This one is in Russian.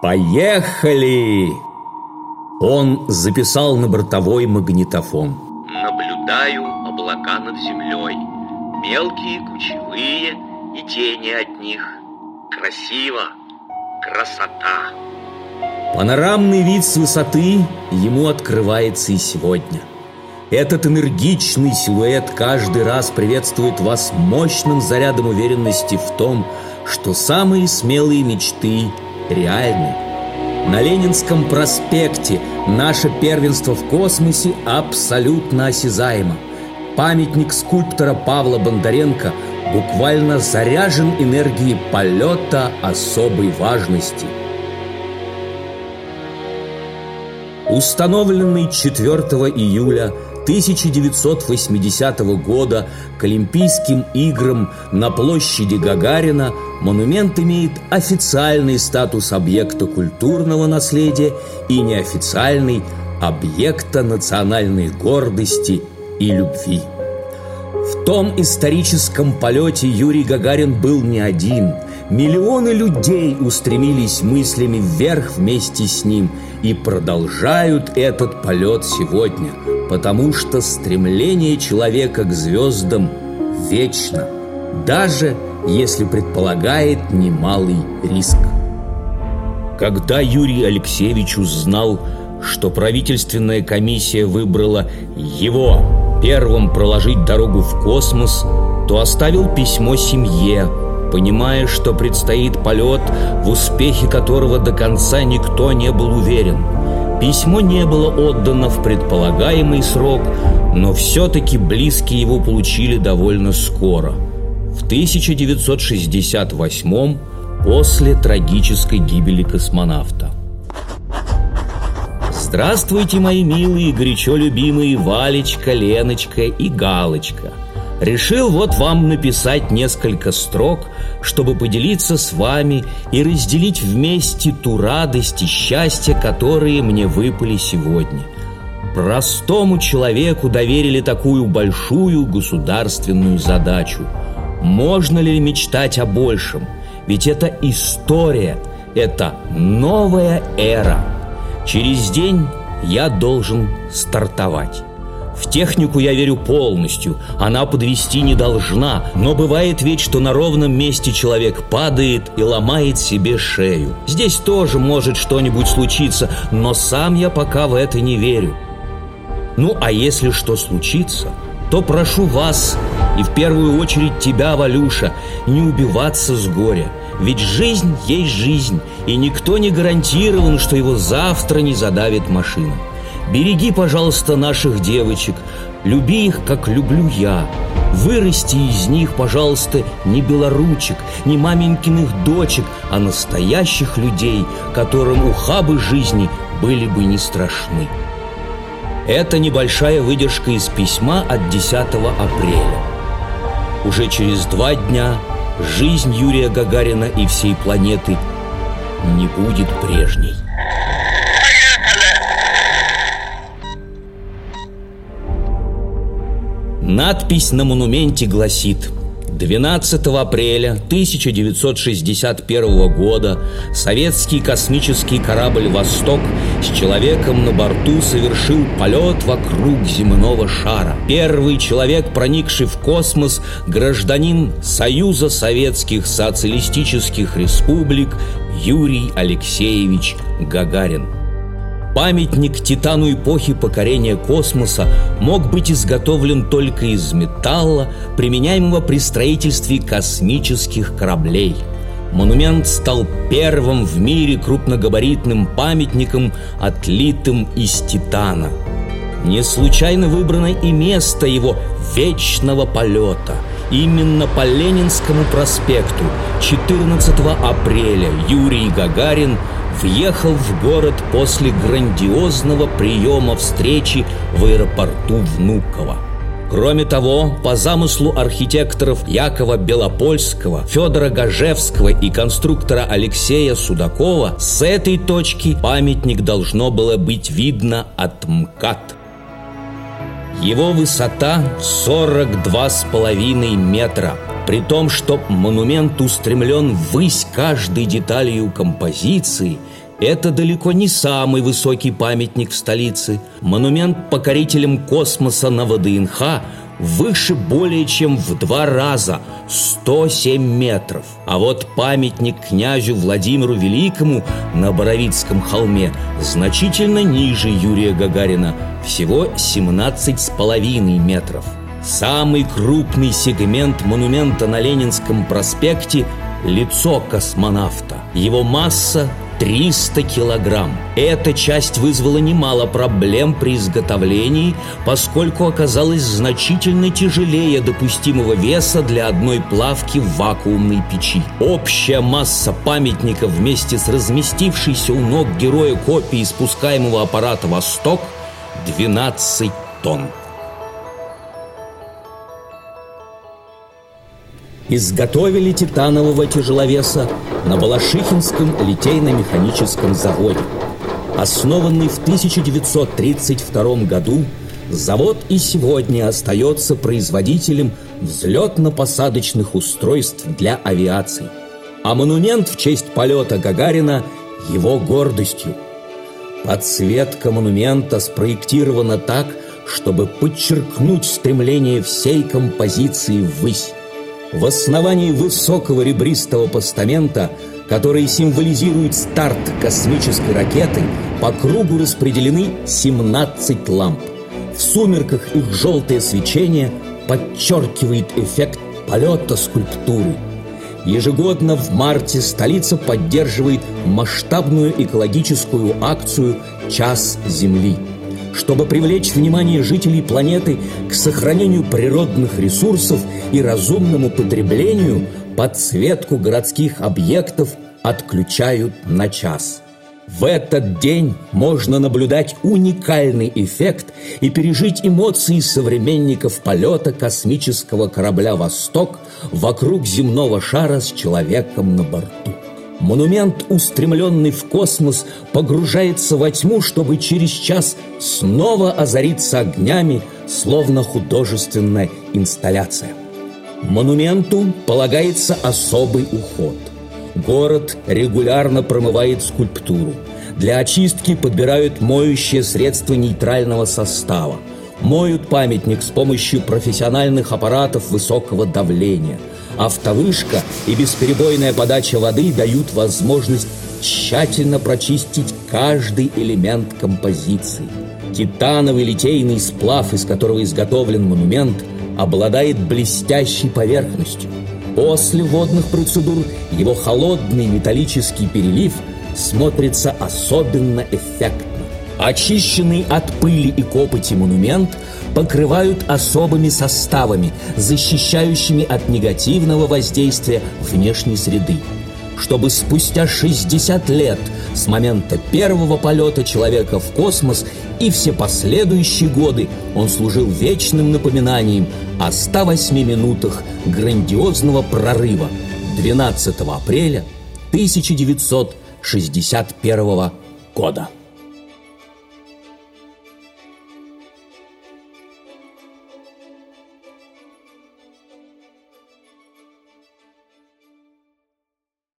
Поехали! Он записал на бортовой магнитофон. Наблюдаю облака над землей. Мелкие, кучевые и тени от них. Красиво, красота. Панорамный вид с высоты ему открывается и сегодня. Этот энергичный силуэт каждый раз приветствует вас мощным зарядом уверенности в том, что самые смелые мечты реальны. На Ленинском проспекте наше первенство в космосе абсолютно осязаемо. Памятник скульптора Павла Бондаренко буквально заряжен энергией полета особой важности. Установленный 4 июля 1980 года к Олимпийским играм на площади Гагарина монумент имеет официальный статус объекта культурного наследия и неофициальный объекта национальной гордости и любви. В том историческом полете Юрий Гагарин был не один. Миллионы людей устремились мыслями вверх вместе с ним и продолжают этот полет сегодня – потому что стремление человека к звездам вечно, даже если предполагает немалый риск. Когда Юрий Алексеевич узнал, что правительственная комиссия выбрала его первым проложить дорогу в космос, то оставил письмо семье, понимая, что предстоит полет, в успехе которого до конца никто не был уверен – Письмо не было отдано в предполагаемый срок, но все-таки близкие его получили довольно скоро. В 1968 после трагической гибели космонавта. Здравствуйте, мои милые, горячо любимые Валечка, Леночка и Галочка – Решил вот вам написать несколько строк, чтобы поделиться с вами и разделить вместе ту радость и счастье, которые мне выпали сегодня. Простому человеку доверили такую большую государственную задачу. Можно ли мечтать о большем? Ведь это история, это новая эра. Через день я должен стартовать. В технику я верю полностью, она подвести не должна, но бывает ведь, что на ровном месте человек падает и ломает себе шею. Здесь тоже может что-нибудь случиться, но сам я пока в это не верю. Ну, а если что случится, то прошу вас, и в первую очередь тебя, Валюша, не убиваться с горя. Ведь жизнь есть жизнь, и никто не гарантирован, что его завтра не задавит машина. Береги, пожалуйста, наших девочек, люби их, как люблю я. Вырасти из них, пожалуйста, не белоручек, не маменькиных дочек, а настоящих людей, которым ухабы жизни были бы не страшны. Это небольшая выдержка из письма от 10 апреля. Уже через два дня жизнь Юрия Гагарина и всей планеты не будет прежней. Надпись на монументе гласит 12 апреля 1961 года советский космический корабль «Восток» с человеком на борту совершил полет вокруг земного шара. Первый человек, проникший в космос, гражданин Союза Советских Социалистических Республик Юрий Алексеевич Гагарин. Памятник титану эпохи покорения космоса мог быть изготовлен только из металла, применяемого при строительстве космических кораблей. Монумент стал первым в мире крупногабаритным памятником, отлитым из титана. Не случайно выбрано и место его вечного полета. Именно по Ленинскому проспекту 14 апреля Юрий Гагарин – въехал в город после грандиозного приема встречи в аэропорту Внуково. Кроме того, по замыслу архитекторов Якова Белопольского, Федора Гажевского и конструктора Алексея Судакова, с этой точки памятник должно было быть видно от МКАД. Его высота 42,5 метра, при том, что монумент устремлен ввысь каждой деталью композиции Это далеко не самый высокий памятник в столице. Монумент покорителям космоса на ВДНХ выше более чем в два раза – 107 метров. А вот памятник князю Владимиру Великому на Боровицком холме значительно ниже Юрия Гагарина – всего 17,5 метров. Самый крупный сегмент монумента на Ленинском проспекте – лицо космонавта. Его масса 300 килограмм. Эта часть вызвала немало проблем при изготовлении, поскольку оказалась значительно тяжелее допустимого веса для одной плавки в вакуумной печи. Общая масса памятника вместе с разместившейся у ног героя копии спускаемого аппарата «Восток» 12 тонн. Изготовили титанового тяжеловеса на Балашихинском литейно-механическом заводе. Основанный в 1932 году, завод и сегодня остается производителем взлетно-посадочных устройств для авиации. А монумент в честь полета Гагарина – его гордостью. Подсветка монумента спроектирована так, чтобы подчеркнуть стремление всей композиции ввысь. В основании высокого ребристого постамента, который символизирует старт космической ракеты, по кругу распределены 17 ламп. В сумерках их желтое свечение подчеркивает эффект полета скульптуры. Ежегодно в марте столица поддерживает масштабную экологическую акцию «Час Земли» чтобы привлечь внимание жителей планеты к сохранению природных ресурсов и разумному потреблению, подсветку городских объектов отключают на час. В этот день можно наблюдать уникальный эффект и пережить эмоции современников полета космического корабля «Восток» вокруг земного шара с человеком на борту. Монумент, устремленный в космос, погружается во тьму, чтобы через час снова озариться огнями, словно художественная инсталляция. Монументу полагается особый уход. Город регулярно промывает скульптуру. Для очистки подбирают моющие средства нейтрального состава. Моют памятник с помощью профессиональных аппаратов высокого давления – Автовышка и бесперебойная подача воды дают возможность тщательно прочистить каждый элемент композиции. Титановый литейный сплав, из которого изготовлен монумент, обладает блестящей поверхностью. После водных процедур его холодный металлический перелив смотрится особенно эффектно. Очищенный от пыли и копоти монумент покрывают особыми составами, защищающими от негативного воздействия внешней среды. Чтобы спустя 60 лет с момента первого полета человека в космос и все последующие годы он служил вечным напоминанием о 108 минутах грандиозного прорыва 12 апреля 1961 года.